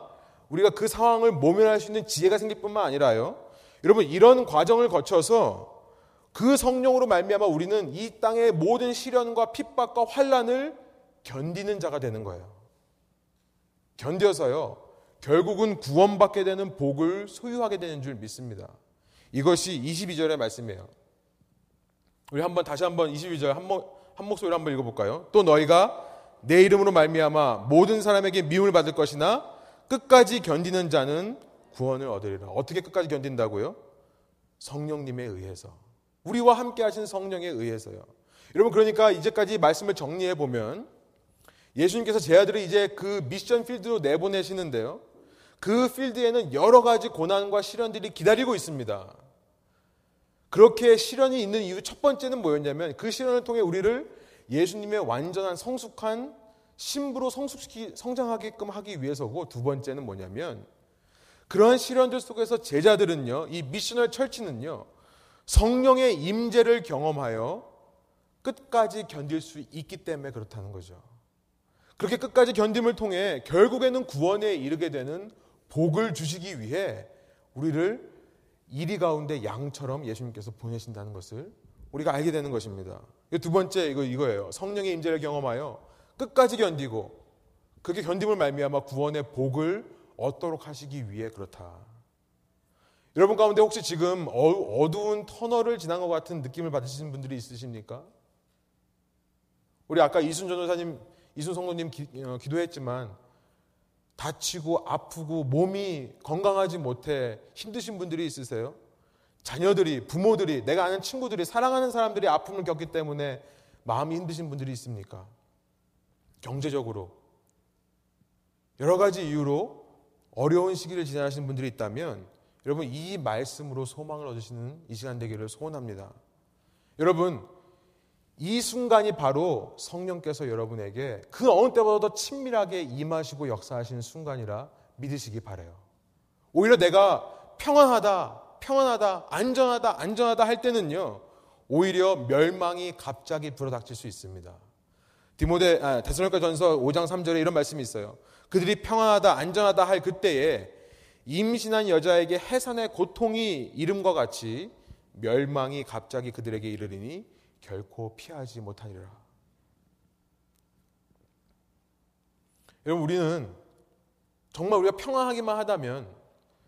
우리가 그 상황을 모면할 수 있는 지혜가 생길 뿐만 아니라요. 여러분 이런 과정을 거쳐서 그 성령으로 말미암아 우리는 이 땅의 모든 시련과 핍박과 환란을 견디는 자가 되는 거예요. 견뎌서요. 결국은 구원받게 되는 복을 소유하게 되는 줄 믿습니다. 이것이 22절의 말씀이에요. 우리 한번 다시 한번 22절 한, 목소리로 한번 읽어볼까요? 또 너희가 내 이름으로 말미암아 모든 사람에게 미움을 받을 것이나 끝까지 견디는 자는 구원을 얻으리라. 어떻게 끝까지 견딘다고요? 성령님에 의해서. 우리와 함께 하신 성령에 의해서요. 여러분 그러니까 이제까지 말씀을 정리해 보면 예수님께서 제 아들을 이제 그 미션 필드로 내보내시는데요. 그 필드에는 여러 가지 고난과 시련들이 기다리고 있습니다. 그렇게 시련이 있는 이유 첫 번째는 뭐였냐면 그 시련을 통해 우리를 예수님의 완전한 성숙한 신부로 성숙시키 성장하게끔 하기 위해서고 두 번째는 뭐냐면 그러한 시련들 속에서 제자들은요 이 미셔널 철치는요 성령의 임재를 경험하여 끝까지 견딜 수 있기 때문에 그렇다는 거죠. 그렇게 끝까지 견딤을 통해 결국에는 구원에 이르게 되는 복을 주시기 위해 우리를 이리 가운데 양처럼 예수님께서 보내신다는 것을 우리가 알게 되는 것입니다. 두 번째 이거 이거예요. 성령의 임재를 경험하여 끝까지 견디고 그렇게 견딤을 말미암아 구원의 복을 얻도록 하시기 위해 그렇다. 여러분 가운데 혹시 지금 어, 어두운 터널을 지난 것 같은 느낌을 받으시는 분들이 있으십니까? 우리 아까 이순 전도사님, 이순 성도님 기, 어, 기도했지만 다치고 아프고 몸이 건강하지 못해 힘드신 분들이 있으세요? 자녀들이, 부모들이, 내가 아는 친구들이, 사랑하는 사람들이 아픔을 겪기 때문에 마음이 힘드신 분들이 있습니까? 경제적으로. 여러 가지 이유로 어려운 시기를 지나시는 분들이 있다면 여러분 이 말씀으로 소망을 얻으시는 이 시간 되기를 소원합니다. 여러분 이 순간이 바로 성령께서 여러분에게 그 어느 때보다 더 친밀하게 임하시고 역사하시는 순간이라 믿으시기 바래요. 오히려 내가 평안하다, 평안하다, 안전하다, 안전하다 할 때는요. 오히려 멸망이 갑자기 불어닥칠 수 있습니다. 디모데 아, 데살로니가 전서 5장 3절에 이런 말씀이 있어요. 그들이 평안하다, 안전하다 할 그때에 임신한 여자에게 해산의 고통이 이름과 같이 멸망이 갑자기 그들에게 이르리니 결코 피하지 못하리라. 여러분 우리는 정말 우리가 평안하기만 하다면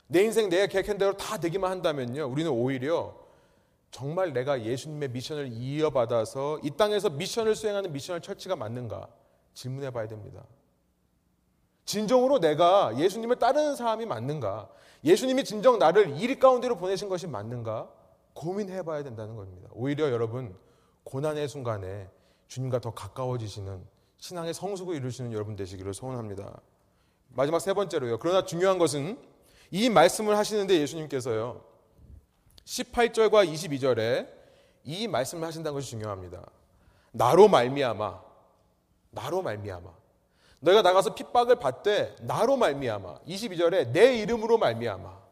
내 인생 내가 계획한 대로 다 되기만 한다면요. 우리는 오히려 정말 내가 예수님의 미션을 이어받아서 이 땅에서 미션을 수행하는 미션을 철치가 맞는가 질문해 봐야 됩니다. 진정으로 내가 예수님을 따르는 사람이 맞는가? 예수님이 진정 나를 일 가운데로 보내신 것이 맞는가? 고민해 봐야 된다는 겁니다. 오히려 여러분 고난의 순간에 주님과 더 가까워지시는 신앙의 성숙을 이루시는 여러분 되시기를 소원합니다. 마지막 세 번째로요. 그러나 중요한 것은 이 말씀을 하시는데 예수님께서요. 18절과 22절에 이 말씀을 하신다는 것이 중요합니다. 나로 말미암아 나로 말미암아 너희가 나가서 핍박을 받되 나로 말미암아 22절에 내 이름으로 말미암아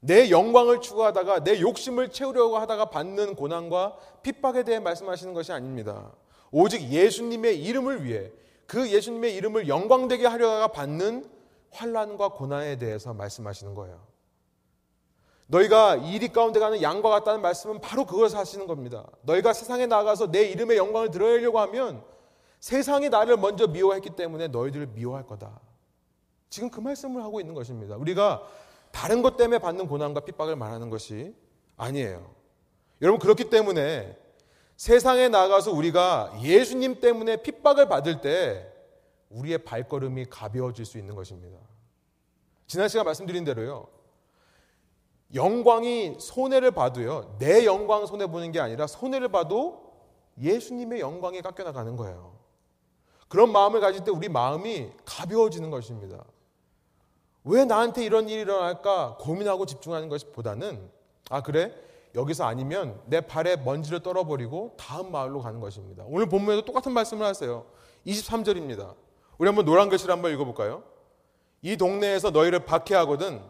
내 영광을 추구하다가 내 욕심을 채우려고 하다가 받는 고난과 핍박에 대해 말씀하시는 것이 아닙니다. 오직 예수님의 이름을 위해 그 예수님의 이름을 영광되게 하려다가 받는 환란과 고난에 대해서 말씀하시는 거예요. 너희가 이리 가운데 가는 양과 같다는 말씀은 바로 그것을 하시는 겁니다. 너희가 세상에 나가서 내 이름의 영광을 드러내려고 하면 세상이 나를 먼저 미워했기 때문에 너희들을 미워할 거다. 지금 그 말씀을 하고 있는 것입니다. 우리가 다른 것 때문에 받는 고난과 핍박을 말하는 것이 아니에요. 여러분 그렇기 때문에 세상에 나가서 우리가 예수님 때문에 핍박을 받을 때 우리의 발걸음이 가벼워질 수 있는 것입니다. 지난 시간 말씀드린 대로요. 영광이 손해를 봐도요. 내 영광 손해 보는 게 아니라 손해를 봐도 예수님의 영광이 깎여 나가는 거예요. 그런 마음을 가질 때 우리 마음이 가벼워지는 것입니다. 왜 나한테 이런 일이 일어날까 고민하고 집중하는 것보다는 아 그래 여기서 아니면 내 발에 먼지를 떨어버리고 다음 마을로 가는 것입니다. 오늘 본문에도 똑같은 말씀을 하세요. 23절입니다. 우리 한번 노란 글씨를 한번 읽어볼까요? 이 동네에서 너희를 박해하거든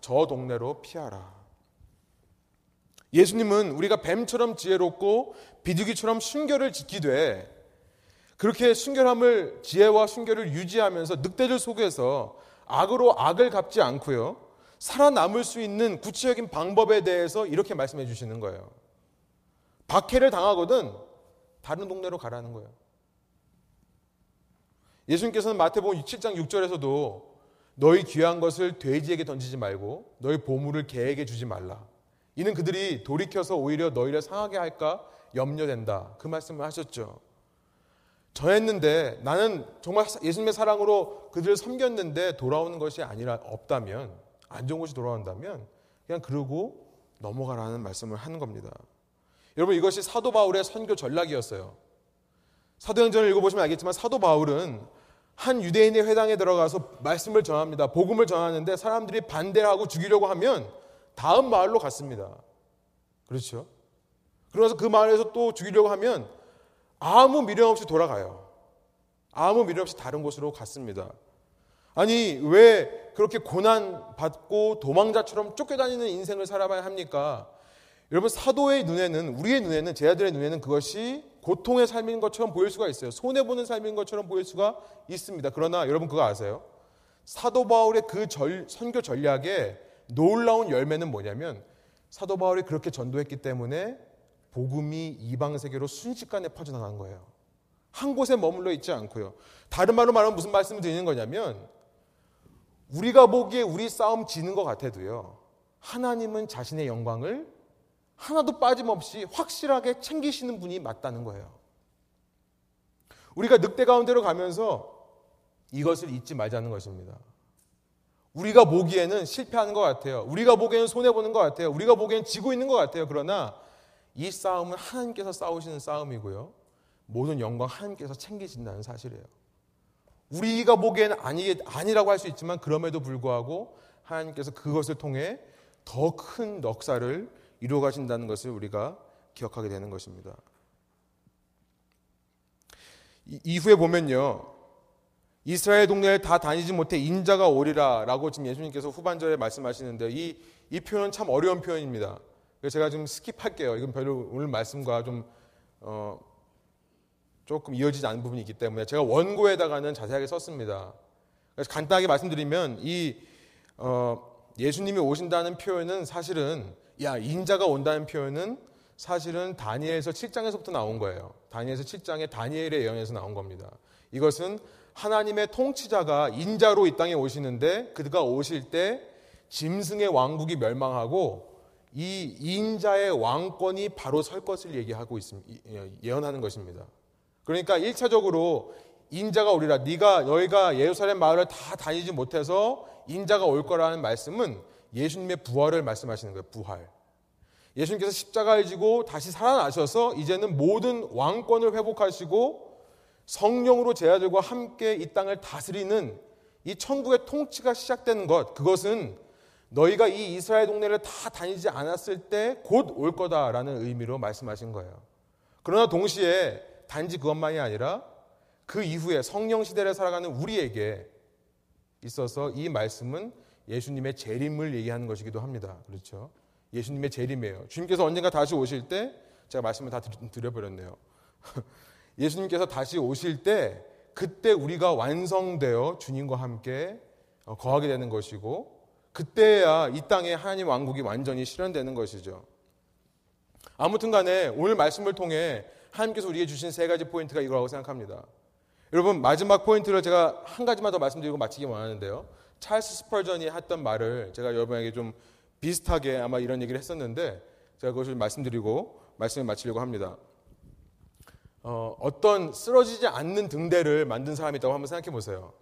저 동네로 피하라. 예수님은 우리가 뱀처럼 지혜롭고 비둘기처럼 순결을 지키되 그렇게 순결함을 지혜와 순결을 유지하면서 늑대들 속에서 악으로 악을 갚지 않고요. 살아남을 수 있는 구체적인 방법에 대해서 이렇게 말씀해 주시는 거예요. 박해를 당하거든 다른 동네로 가라는 거예요. 예수님께서는 마태복음 7장 6절에서도 너희 귀한 것을 돼지에게 던지지 말고 너희 보물을 개에게 주지 말라. 이는 그들이 돌이켜서 오히려 너희를 상하게 할까 염려된다. 그 말씀을 하셨죠. 저했는데 나는 정말 예수님의 사랑으로 그들을 섬겼는데 돌아오는 것이 아니라 없다면 안 좋은 것이 돌아온다면 그냥 그러고 넘어가라는 말씀을 하는 겁니다. 여러분 이것이 사도 바울의 선교 전략이었어요. 사도행전을 읽어보시면 알겠지만 사도 바울은 한 유대인의 회당에 들어가서 말씀을 전합니다. 복음을 전하는데 사람들이 반대를 하고 죽이려고 하면 다음 마을로 갔습니다. 그렇죠? 그러면서 그 마을에서 또 죽이려고 하면 아무 미련 없이 돌아가요. 아무 미련 없이 다른 곳으로 갔습니다. 아니, 왜 그렇게 고난 받고 도망자처럼 쫓겨다니는 인생을 살아봐야 합니까? 여러분, 사도의 눈에는, 우리의 눈에는, 제 아들의 눈에는 그것이 고통의 삶인 것처럼 보일 수가 있어요. 손해보는 삶인 것처럼 보일 수가 있습니다. 그러나 여러분 그거 아세요? 사도 바울의 그 절, 선교 전략에 놀라운 열매는 뭐냐면 사도 바울이 그렇게 전도했기 때문에 복음이 이방 세계로 순식간에 퍼져나간 거예요. 한 곳에 머물러 있지 않고요. 다른 말로 말하면 무슨 말씀을 드리는 거냐면 우리가 보기에 우리 싸움 지는 것 같아도요. 하나님은 자신의 영광을 하나도 빠짐없이 확실하게 챙기시는 분이 맞다는 거예요. 우리가 늑대 가운데로 가면서 이것을 잊지 말자는 것입니다. 우리가 보기에는 실패하는 것 같아요. 우리가 보기에는 손해보는 것 같아요. 우리가 보기에는 지고 있는 것 같아요. 그러나 이 싸움은 하나님께서 싸우시는 싸움이고요. 모든 영광 하나님께서 챙기신다는 사실이에요. 우리가 보기에는 아니, 아니라고 할 수 있지만 그럼에도 불구하고 하나님께서 그것을 통해 더큰 넉사를 이루어 가신다는 것을 우리가 기억하게 되는 것입니다. 이후에 보면요. 이스라엘 동네를 다 다니지 못해 인자가 오리라 라고 지금 예수님께서 후반절에 말씀하시는데 이, 이 표현은 참 어려운 표현입니다. 제가 좀 스킵할게요. 이건 별로 오늘 말씀과 좀, 어, 조금 이어지지 않은 부분이 있기 때문에 제가 원고에다가는 자세하게 썼습니다. 그래서 간단하게 말씀드리면 이, 어, 예수님이 오신다는 표현은 사실은 야, 인자가 온다는 표현은 사실은 다니엘서 7장에서부터 나온 거예요. 다니엘서 7장에 다니엘의 예언에서 나온 겁니다. 이것은 하나님의 통치자가 인자로 이 땅에 오시는데 그가 오실 때 짐승의 왕국이 멸망하고 이 인자의 왕권이 바로 설 것을 얘기하고 있습니다. 예언하는 것입니다. 그러니까 1차적으로 인자가 오리라 네가 너희가 예루살렘 마을을 다 다니지 못해서 인자가 올 거라는 말씀은 예수님의 부활을 말씀하시는 거예요. 부활. 예수님께서 십자가를 지고 다시 살아나셔서 이제는 모든 왕권을 회복하시고 성령으로 제 아들과 함께 이 땅을 다스리는 이 천국의 통치가 시작되는 것, 그것은 너희가 이 이스라엘 동네를 다 다니지 않았을 때 곧 올 거다라는 의미로 말씀하신 거예요. 그러나 동시에 단지 그것만이 아니라 그 이후에 성령 시대를 살아가는 우리에게 있어서 이 말씀은 예수님의 재림을 얘기하는 것이기도 합니다. 그렇죠? 예수님의 재림이에요. 주님께서 언젠가 다시 오실 때 제가 말씀을 다 드려버렸네요. 예수님께서 다시 오실 때 그때 우리가 완성되어 주님과 함께 어, 거하게 되는 것이고 그때야 이 땅에 하나님 왕국이 완전히 실현되는 것이죠. 아무튼 간에 오늘 말씀을 통해 하나님께서 우리에게 주신 세 가지 포인트가 이거라고 생각합니다. 여러분 마지막 포인트를 제가 한 가지만 더 말씀드리고 마치기 원하는데요. 찰스 스펄전이 했던 말을 제가 여러분에게 좀 비슷하게 아마 이런 얘기를 했었는데 제가 그것을 말씀드리고 말씀을 마치려고 합니다. 어, 어떤 쓰러지지 않는 등대를 만든 사람이 있다고 한번 생각해 보세요.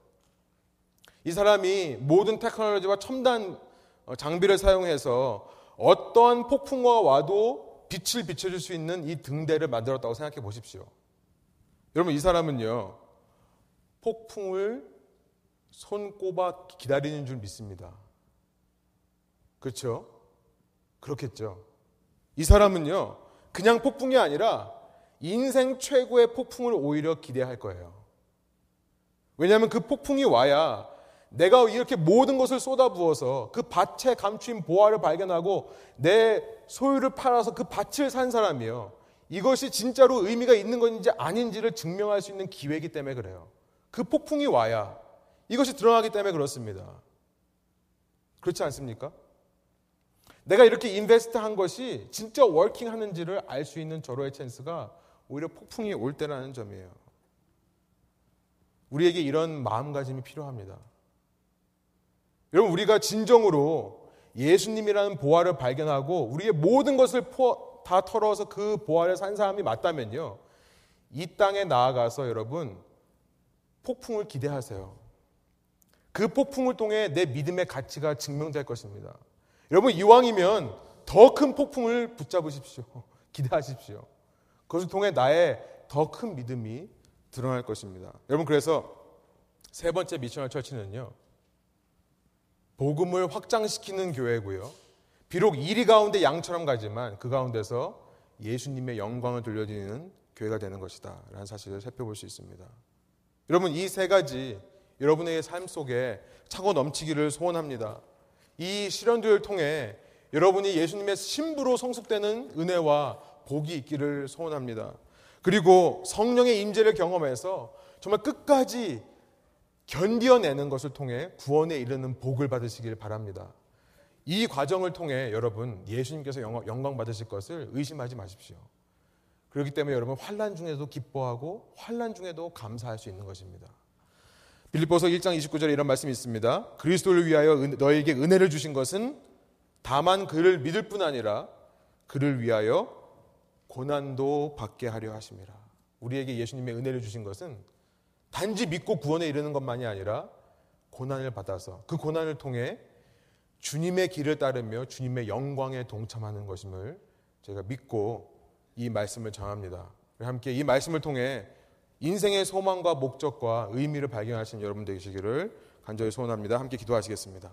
이 사람이 모든 테크놀로지와 첨단 어, 장비를 사용해서 어떠한 폭풍이 와도 빛을 비춰줄 수 있는 이 등대를 만들었다고 생각해 보십시오. 여러분 이 사람은요 폭풍을 손꼽아 기다리는 줄 믿습니다. 그렇죠? 그렇겠죠. 이 사람은요, 그냥 폭풍이 아니라 인생 최고의 폭풍을 오히려 기대할 거예요. 왜냐하면 그 폭풍이 와야 내가 이렇게 모든 것을 쏟아부어서 그 밭에 감춘 보화를 발견하고 내 소유를 팔아서 그 밭을 산 사람이에요. 이것이 진짜로 의미가 있는 건지 아닌지를 증명할 수 있는 기회이기 때문에 그래요. 그 폭풍이 와야 이것이 드러나기 때문에 그렇습니다. 그렇지 않습니까? 내가 이렇게 invest 한 것이 진짜 working 하는지를 알 수 있는 절호의 찬스가 오히려 폭풍이 올 때라는 점이에요. 우리에게 이런 마음가짐이 필요합니다. 여러분 우리가 진정으로 예수님이라는 보화를 발견하고 우리의 모든 것을 다 털어서 그 보화를 산 사람이 맞다면요. 이 땅에 나아가서 여러분 폭풍을 기대하세요. 그 폭풍을 통해 내 믿음의 가치가 증명될 것입니다. 여러분 이왕이면 더 큰 폭풍을 붙잡으십시오. 기대하십시오. 그것을 통해 나의 더 큰 믿음이 드러날 것입니다. 여러분 그래서 세 번째 미셔널 처치는요. 복음을 확장시키는 교회고요. 비록 이리 가운데 양처럼 가지만 그 가운데서 예수님의 영광을 돌려드리는 교회가 되는 것이다. 라는 사실을 살펴볼 수 있습니다. 여러분, 이 세 가지 여러분의 삶 속에 차고 넘치기를 소원합니다. 이 시련들을 통해 여러분이 예수님의 신부로 성숙되는 은혜와 복이 있기를 소원합니다. 그리고 성령의 임재를 경험해서 정말 끝까지 견디어내는 것을 통해 구원에 이르는 복을 받으시길 바랍니다. 이 과정을 통해 여러분 예수님께서 영광 받으실 것을 의심하지 마십시오. 그렇기 때문에 여러분 환란 중에도 기뻐하고 환란 중에도 감사할 수 있는 것입니다. 빌립보서 1장 29절에 이런 말씀이 있습니다. 그리스도를 위하여 너에게 은혜를 주신 것은 다만 그를 믿을 뿐 아니라 그를 위하여 고난도 받게 하려 하심이라. 우리에게 예수님의 은혜를 주신 것은 단지 믿고 구원에 이르는 것만이 아니라 고난을 받아서 그 고난을 통해 주님의 길을 따르며 주님의 영광에 동참하는 것임을 제가 믿고 이 말씀을 정합니다. 함께 이 말씀을 통해 인생의 소망과 목적과 의미를 발견하신 여러분 되시기를 간절히 소원합니다. 함께 기도하시겠습니다.